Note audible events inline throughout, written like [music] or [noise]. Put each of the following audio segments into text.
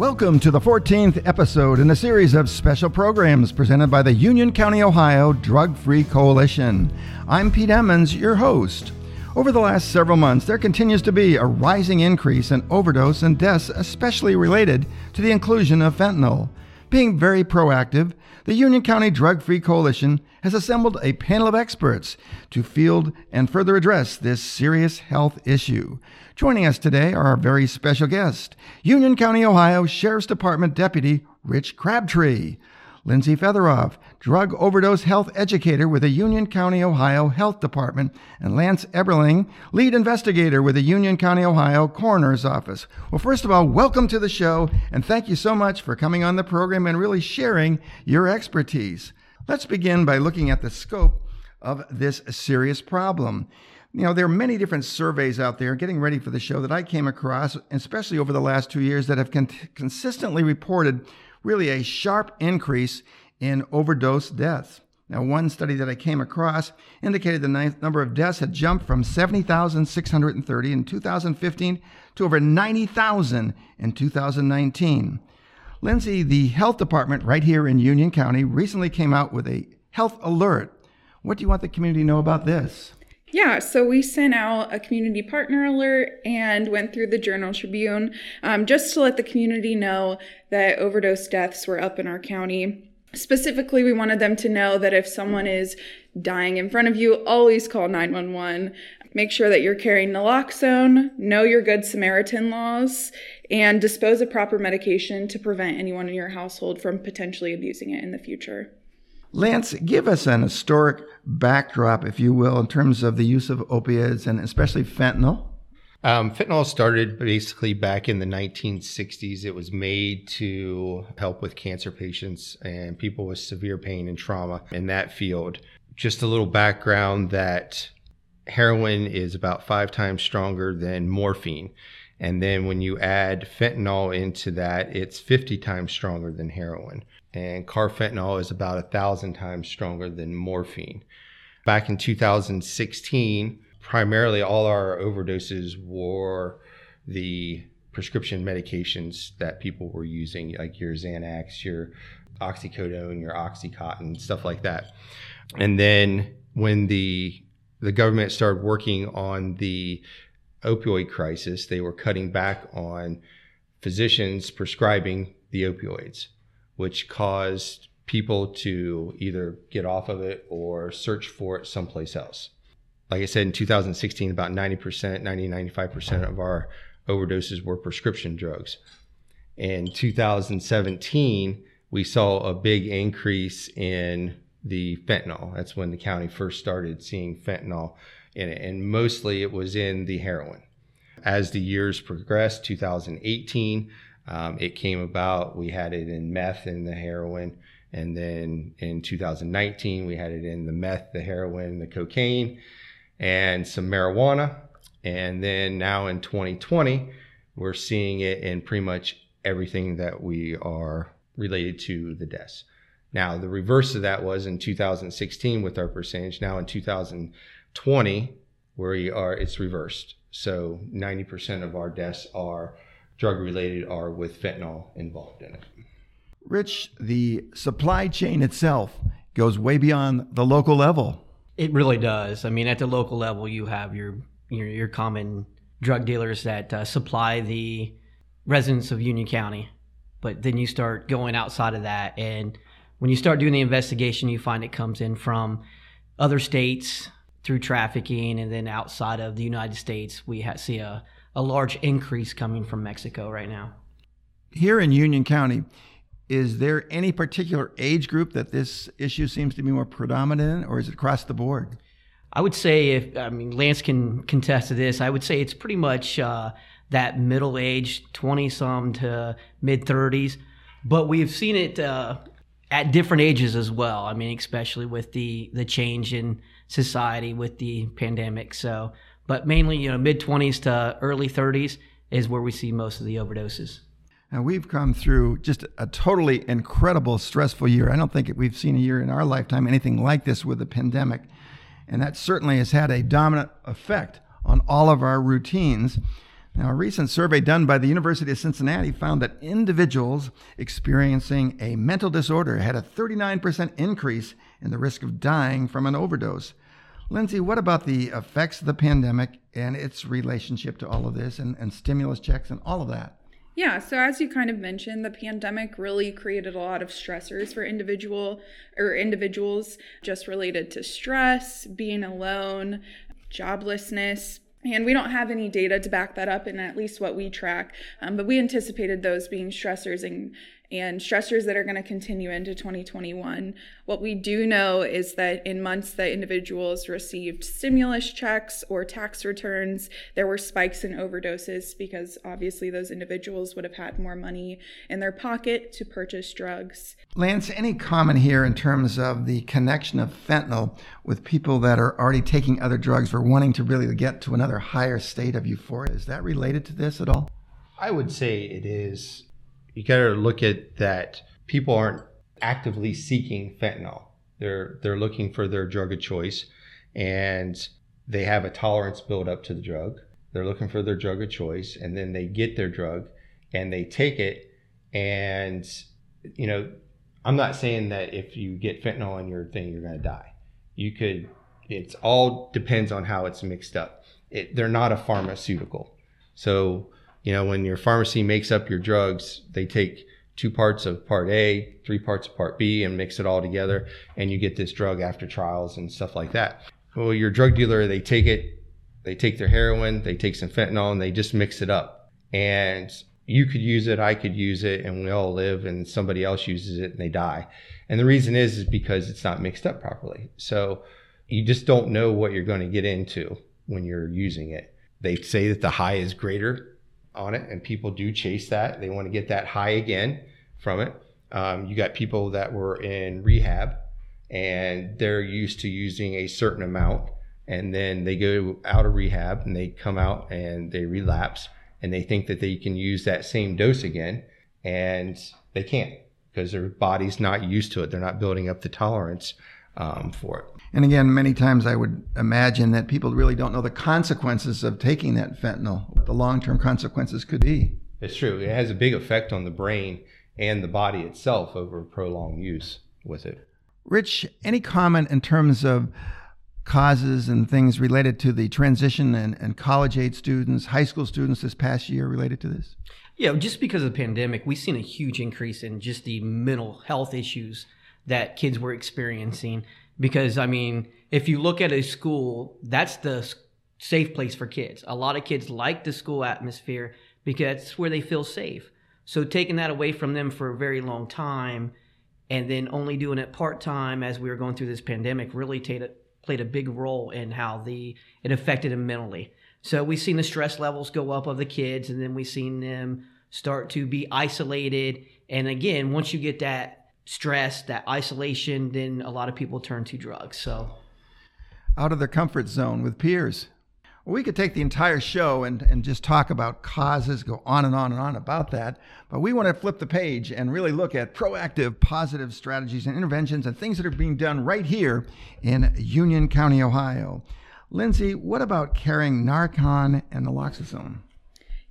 Welcome to the 14th episode in a series of special programs presented by the Union County, Ohio Drug Free Coalition. I'm Pete Emmons, your host. Over the last several months, there continues to be a rising increase in overdose and deaths, especially related to the inclusion of fentanyl. Being very proactive, the Union County Drug Free Coalition has assembled a panel of experts to field and further address this serious health issue. Joining us today are our very special guest, Union County, Ohio Sheriff's Department Deputy Rich Crabtree, Lindsay Featheroff, drug overdose health educator with the Union County, Ohio Health Department, and Lance Eberling, lead investigator with the Union County, Ohio Coroner's Office. Well, first of all, welcome to the show, and thank you so much for coming on the program and really sharing your expertise. Let's begin by looking at the scope of this serious problem. You know, there are many different surveys out there getting ready for the show that I came across, especially over the last two years, that have con- consistently reported really a sharp increase in overdose deaths. Now, one study that I came across indicated the number of deaths had jumped from 70,630 in 2015 to over 90,000 in 2019. Lindsay, the health department right here in Union County recently came out with a health alert. What do you want the community to know about this? Yeah, so we sent out a community partner alert and went through the Journal Tribune um, just to let the community know that overdose deaths were up in our county. Specifically, we wanted them to know that if someone is dying in front of you, always call 911. Make sure that you're carrying naloxone, know your Good Samaritan laws, and dispose of proper medication to prevent anyone in your household from potentially abusing it in the future. Lance, give us an historic backdrop, if you will, in terms of the use of opiates and especially fentanyl. Um, fentanyl started basically back in the 1960s. It was made to help with cancer patients and people with severe pain and trauma in that field. Just a little background that heroin is about five times stronger than morphine. And then when you add fentanyl into that, it's 50 times stronger than heroin and carfentanil is about a thousand times stronger than morphine. Back in 2016, primarily all our overdoses were the prescription medications that people were using, like your Xanax, your oxycodone, your oxycontin, stuff like that. And then when the the government started working on the opioid crisis, they were cutting back on physicians prescribing the opioids which caused people to either get off of it or search for it someplace else. Like I said, in 2016, about 90%, 90, 95% of our overdoses were prescription drugs. In 2017, we saw a big increase in the fentanyl. That's when the county first started seeing fentanyl in it, and mostly it was in the heroin. As the years progressed, 2018, um, it came about, we had it in meth and the heroin. And then in 2019, we had it in the meth, the heroin, the cocaine, and some marijuana. And then now in 2020, we're seeing it in pretty much everything that we are related to the deaths. Now, the reverse of that was in 2016 with our percentage. Now in 2020, where we are, it's reversed. So 90% of our deaths are drug related are with fentanyl involved in it. Rich, the supply chain itself goes way beyond the local level. It really does. I mean, at the local level, you have your your, your common drug dealers that uh, supply the residents of Union County, but then you start going outside of that, and when you start doing the investigation, you find it comes in from other states through trafficking, and then outside of the United States, we ha- see a a large increase coming from Mexico right now. Here in Union County, is there any particular age group that this issue seems to be more predominant in, or is it across the board? I would say, if I mean Lance can contest to this, I would say it's pretty much uh, that middle age, twenty some to mid thirties, but we've seen it uh, at different ages as well. I mean, especially with the the change in society with the pandemic. So but mainly you know mid 20s to early 30s is where we see most of the overdoses. And we've come through just a totally incredible, stressful year. I don't think we've seen a year in our lifetime anything like this with the pandemic. And that certainly has had a dominant effect on all of our routines. Now, a recent survey done by the University of Cincinnati found that individuals experiencing a mental disorder had a 39% increase in the risk of dying from an overdose. Lindsay, what about the effects of the pandemic and its relationship to all of this and, and stimulus checks and all of that? Yeah, so as you kind of mentioned, the pandemic really created a lot of stressors for individual or individuals just related to stress, being alone, joblessness, and we don't have any data to back that up in at least what we track, um, but we anticipated those being stressors and and stressors that are going to continue into 2021. What we do know is that in months that individuals received stimulus checks or tax returns, there were spikes in overdoses because obviously those individuals would have had more money in their pocket to purchase drugs. Lance, any comment here in terms of the connection of fentanyl with people that are already taking other drugs or wanting to really get to another higher state of euphoria? Is that related to this at all? I would say it is you got to look at that people aren't actively seeking fentanyl. They're they're looking for their drug of choice and they have a tolerance built up to the drug. They're looking for their drug of choice and then they get their drug and they take it and you know, I'm not saying that if you get fentanyl in your thing you're going to die. You could it's all depends on how it's mixed up. It, they're not a pharmaceutical. So you know, when your pharmacy makes up your drugs, they take two parts of part A, three parts of part B, and mix it all together, and you get this drug after trials and stuff like that. Well, your drug dealer, they take it, they take their heroin, they take some fentanyl, and they just mix it up. And you could use it, I could use it, and we all live, and somebody else uses it and they die. And the reason is, is because it's not mixed up properly. So you just don't know what you're going to get into when you're using it. They say that the high is greater on it, and people do chase that. They want to get that high again from it. Um, you got people that were in rehab and they're used to using a certain amount, and then they go out of rehab and they come out and they relapse and they think that they can use that same dose again, and they can't because their body's not used to it. They're not building up the tolerance um, for it. And again, many times I would imagine that people really don't know the consequences of taking that fentanyl, the long term consequences could be. It's true. It has a big effect on the brain and the body itself over prolonged use with it. Rich, any comment in terms of causes and things related to the transition and, and college age students, high school students this past year related to this? Yeah, just because of the pandemic, we've seen a huge increase in just the mental health issues that kids were experiencing because I mean, if you look at a school, that's the safe place for kids. A lot of kids like the school atmosphere because it's where they feel safe. So taking that away from them for a very long time and then only doing it part time as we were going through this pandemic really t- played a big role in how the it affected them mentally. So we've seen the stress levels go up of the kids and then we've seen them start to be isolated. And again, once you get that stress, that isolation, then a lot of people turn to drugs. So, out of their comfort zone with peers. We could take the entire show and, and just talk about causes, go on and on and on about that. But we want to flip the page and really look at proactive, positive strategies and interventions and things that are being done right here in Union County, Ohio. Lindsay, what about carrying Narcan and naloxone?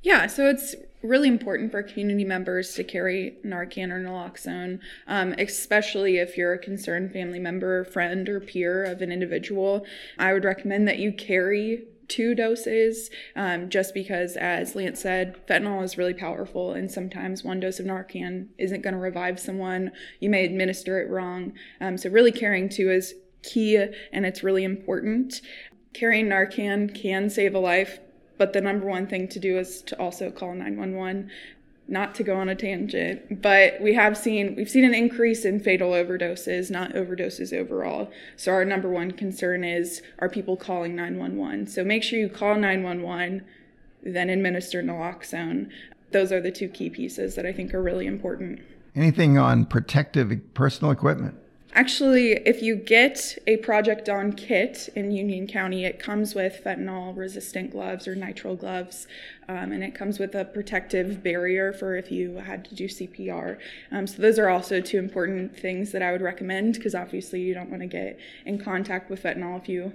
Yeah, so it's really important for community members to carry Narcan or naloxone, um, especially if you're a concerned family member, friend, or peer of an individual. I would recommend that you carry two doses um, just because, as Lance said, fentanyl is really powerful, and sometimes one dose of Narcan isn't going to revive someone. You may administer it wrong. Um, so, really carrying two is key and it's really important. Carrying Narcan can save a life, but the number one thing to do is to also call 911 not to go on a tangent but we have seen we've seen an increase in fatal overdoses not overdoses overall. So our number one concern is are people calling 911 so make sure you call 911 then administer naloxone. Those are the two key pieces that i think are really important. Anything on protective personal equipment Actually, if you get a Project Dawn kit in Union County, it comes with fentanyl resistant gloves or nitrile gloves, um, and it comes with a protective barrier for if you had to do CPR. Um, so, those are also two important things that I would recommend because obviously you don't want to get in contact with fentanyl if you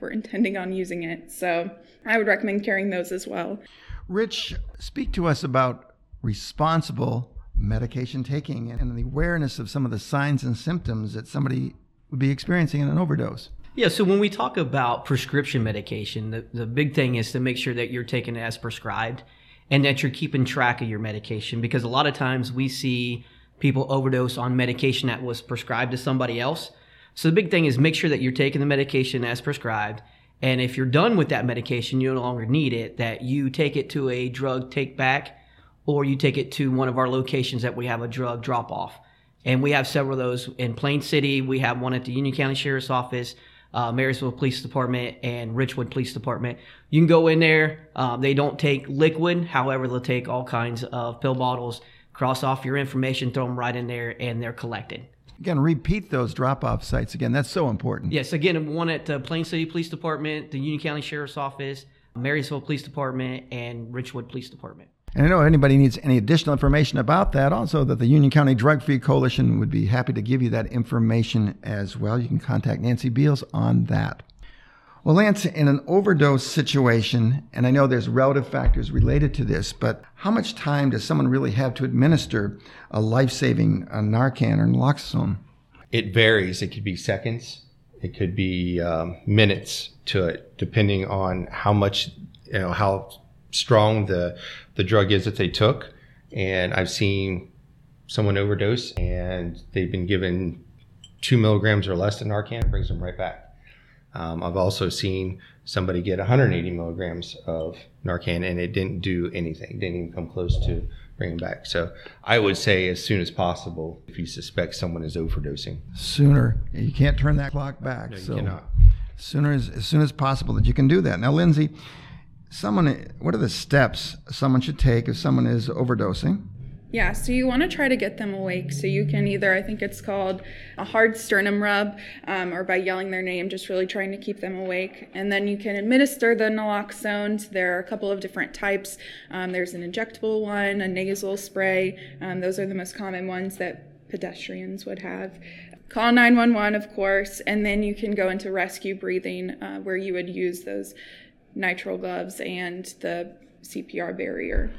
were intending on using it. So, I would recommend carrying those as well. Rich, speak to us about responsible medication taking and the awareness of some of the signs and symptoms that somebody would be experiencing in an overdose. Yeah, so when we talk about prescription medication, the, the big thing is to make sure that you're taking it as prescribed and that you're keeping track of your medication because a lot of times we see people overdose on medication that was prescribed to somebody else. So the big thing is make sure that you're taking the medication as prescribed. And if you're done with that medication, you no longer need it, that you take it to a drug take back or you take it to one of our locations that we have a drug drop off. And we have several of those in Plain City. We have one at the Union County Sheriff's Office, uh, Marysville Police Department, and Richwood Police Department. You can go in there. Um, they don't take liquid, however, they'll take all kinds of pill bottles, cross off your information, throw them right in there, and they're collected. Again, repeat those drop off sites again. That's so important. Yes, again, one at the Plain City Police Department, the Union County Sheriff's Office, Marysville Police Department, and Richwood Police Department. And I know anybody needs any additional information about that, also that the Union County Drug Free Coalition would be happy to give you that information as well. You can contact Nancy Beals on that. Well, Lance, in an overdose situation, and I know there's relative factors related to this, but how much time does someone really have to administer a life saving Narcan or naloxone? It varies. It could be seconds, it could be um, minutes to it, depending on how much, you know, how strong the the drug is that they took. And I've seen someone overdose and they've been given two milligrams or less of Narcan, brings them right back. Um, I've also seen somebody get 180 milligrams of Narcan and it didn't do anything, didn't even come close to bringing back. So I would say as soon as possible if you suspect someone is overdosing. Sooner. You can't turn that clock back. No, you so cannot. Sooner as, as soon as possible that you can do that. Now, Lindsay, someone, what are the steps someone should take if someone is overdosing? Yeah, so you want to try to get them awake. So you can either, I think it's called a hard sternum rub, um, or by yelling their name, just really trying to keep them awake. And then you can administer the naloxone. There are a couple of different types. Um, there's an injectable one, a nasal spray. Um, those are the most common ones that pedestrians would have. Call 911, of course, and then you can go into rescue breathing, uh, where you would use those nitrile gloves and the CPR barrier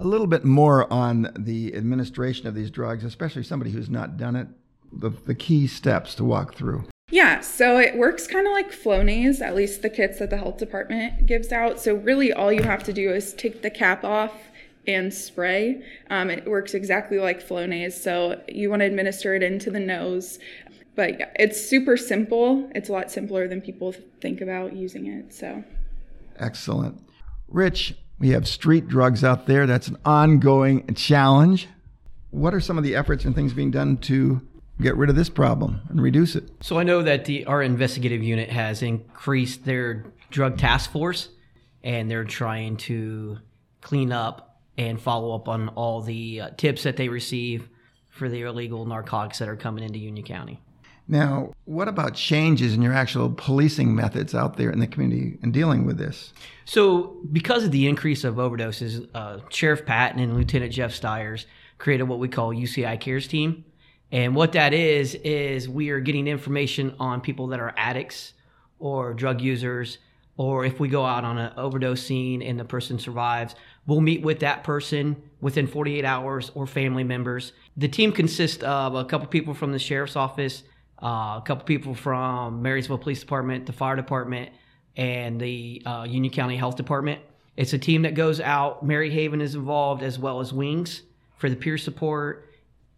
a little bit more on the administration of these drugs, especially somebody who's not done it, the, the key steps to walk through. Yeah, so it works kind of like Flonase, at least the kits that the health department gives out. So really, all you have to do is take the cap off and spray. Um, it works exactly like Flonase, so you want to administer it into the nose. But yeah, it's super simple. It's a lot simpler than people think about using it. So excellent, Rich. We have street drugs out there. That's an ongoing challenge. What are some of the efforts and things being done to get rid of this problem and reduce it? So I know that the our investigative unit has increased their drug task force and they're trying to clean up and follow up on all the uh, tips that they receive for the illegal narcotics that are coming into Union County. Now, what about changes in your actual policing methods out there in the community in dealing with this? So, because of the increase of overdoses, uh, Sheriff Patton and Lieutenant Jeff Stiers created what we call UCI Cares Team. And what that is, is we are getting information on people that are addicts or drug users, or if we go out on an overdose scene and the person survives, we'll meet with that person within 48 hours or family members. The team consists of a couple people from the sheriff's office uh, a couple people from Marysville Police Department, the fire department, and the uh, Union County Health Department. It's a team that goes out. Maryhaven is involved as well as Wings for the peer support.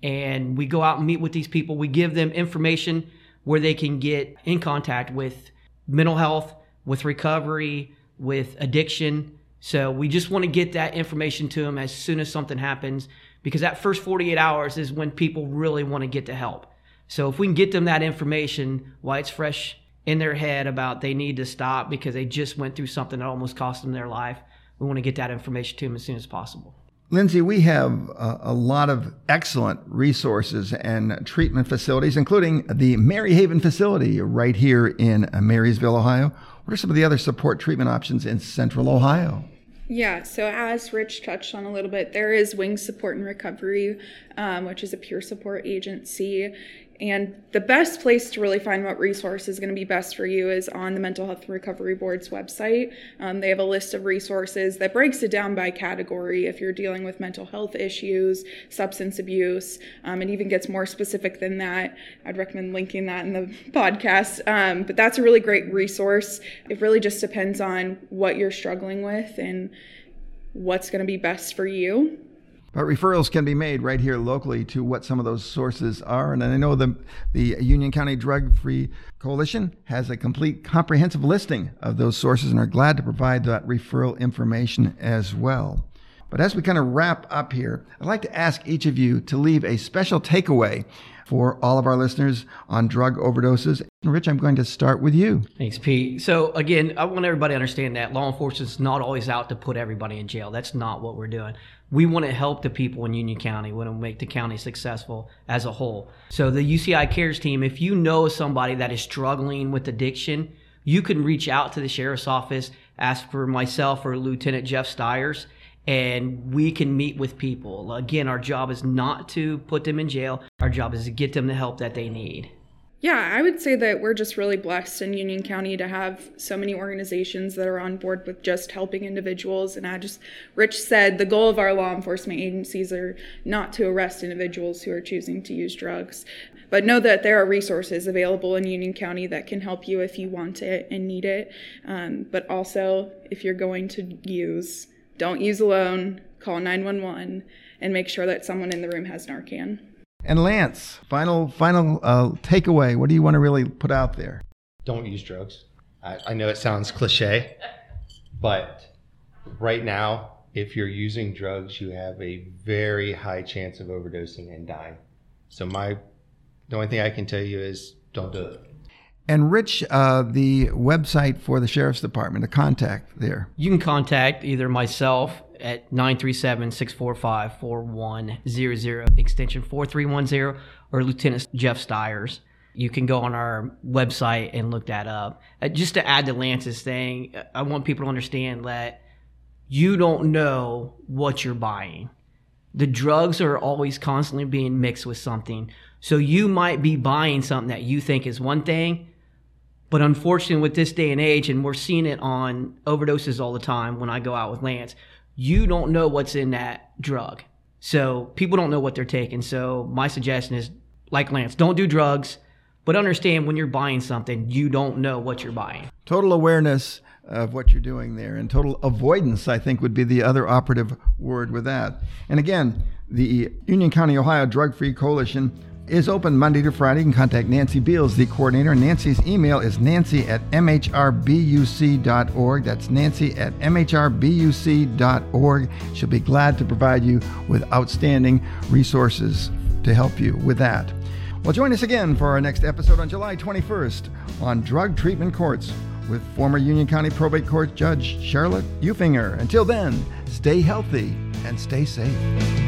And we go out and meet with these people. We give them information where they can get in contact with mental health, with recovery, with addiction. So we just want to get that information to them as soon as something happens because that first 48 hours is when people really want to get to help. So if we can get them that information while it's fresh in their head about they need to stop because they just went through something that almost cost them their life, we want to get that information to them as soon as possible. Lindsay, we have a, a, lot of excellent resources and treatment facilities, including the Maryhaven facility right here in Marysville, Ohio. What are some of the other support treatment options in central Ohio? Yeah, so as Rich touched on a little bit, there is Wing Support and Recovery, um, which is a peer support agency And the best place to really find what resource is going to be best for you is on the Mental Health Recovery Board's website. Um, they have a list of resources that breaks it down by category if you're dealing with mental health issues, substance abuse, um, and even gets more specific than that. I'd recommend linking that in the [laughs] podcast. Um, but that's a really great resource. It really just depends on what you're struggling with and what's going to be best for you. But referrals can be made right here locally to what some of those sources are. And I know the, the Union County Drug Free Coalition has a complete comprehensive listing of those sources and are glad to provide that referral information as well. But as we kind of wrap up here, I'd like to ask each of you to leave a special takeaway for all of our listeners on drug overdoses. Rich, I'm going to start with you. Thanks, Pete. So, again, I want everybody to understand that law enforcement is not always out to put everybody in jail. That's not what we're doing. We want to help the people in Union County. We want to make the county successful as a whole. So, the UCI Cares team, if you know somebody that is struggling with addiction, you can reach out to the sheriff's office, ask for myself or Lieutenant Jeff Stiers and we can meet with people. Again, our job is not to put them in jail. Our job is to get them the help that they need. Yeah, I would say that we're just really blessed in Union County to have so many organizations that are on board with just helping individuals. And I just, Rich said, the goal of our law enforcement agencies are not to arrest individuals who are choosing to use drugs, but know that there are resources available in Union County that can help you if you want it and need it. Um, but also, if you're going to use, don't use alone, call 911, and make sure that someone in the room has Narcan. And Lance, final final uh, takeaway. What do you want to really put out there? Don't use drugs. I, I know it sounds cliche, but right now, if you're using drugs, you have a very high chance of overdosing and dying. So my the only thing I can tell you is don't do it. And Rich, uh, the website for the sheriff's department, a contact there. You can contact either myself at 937-645-4100, extension 4310, or Lieutenant Jeff Stiers. You can go on our website and look that up. Uh, just to add to Lance's thing, I want people to understand that you don't know what you're buying. The drugs are always constantly being mixed with something. So you might be buying something that you think is one thing, but unfortunately, with this day and age, and we're seeing it on overdoses all the time when I go out with Lance, you don't know what's in that drug. So people don't know what they're taking. So my suggestion is, like Lance, don't do drugs, but understand when you're buying something, you don't know what you're buying. Total awareness of what you're doing there, and total avoidance, I think, would be the other operative word with that. And again, the Union County, Ohio Drug Free Coalition is open Monday to Friday. You can contact Nancy Beals, the coordinator. Nancy's email is nancy at mhrbuc.org. That's nancy at mhrbuc.org. She'll be glad to provide you with outstanding resources to help you with that. Well, join us again for our next episode on July 21st on Drug Treatment Courts with former Union County Probate Court Judge Charlotte Eufinger. Until then, stay healthy and stay safe.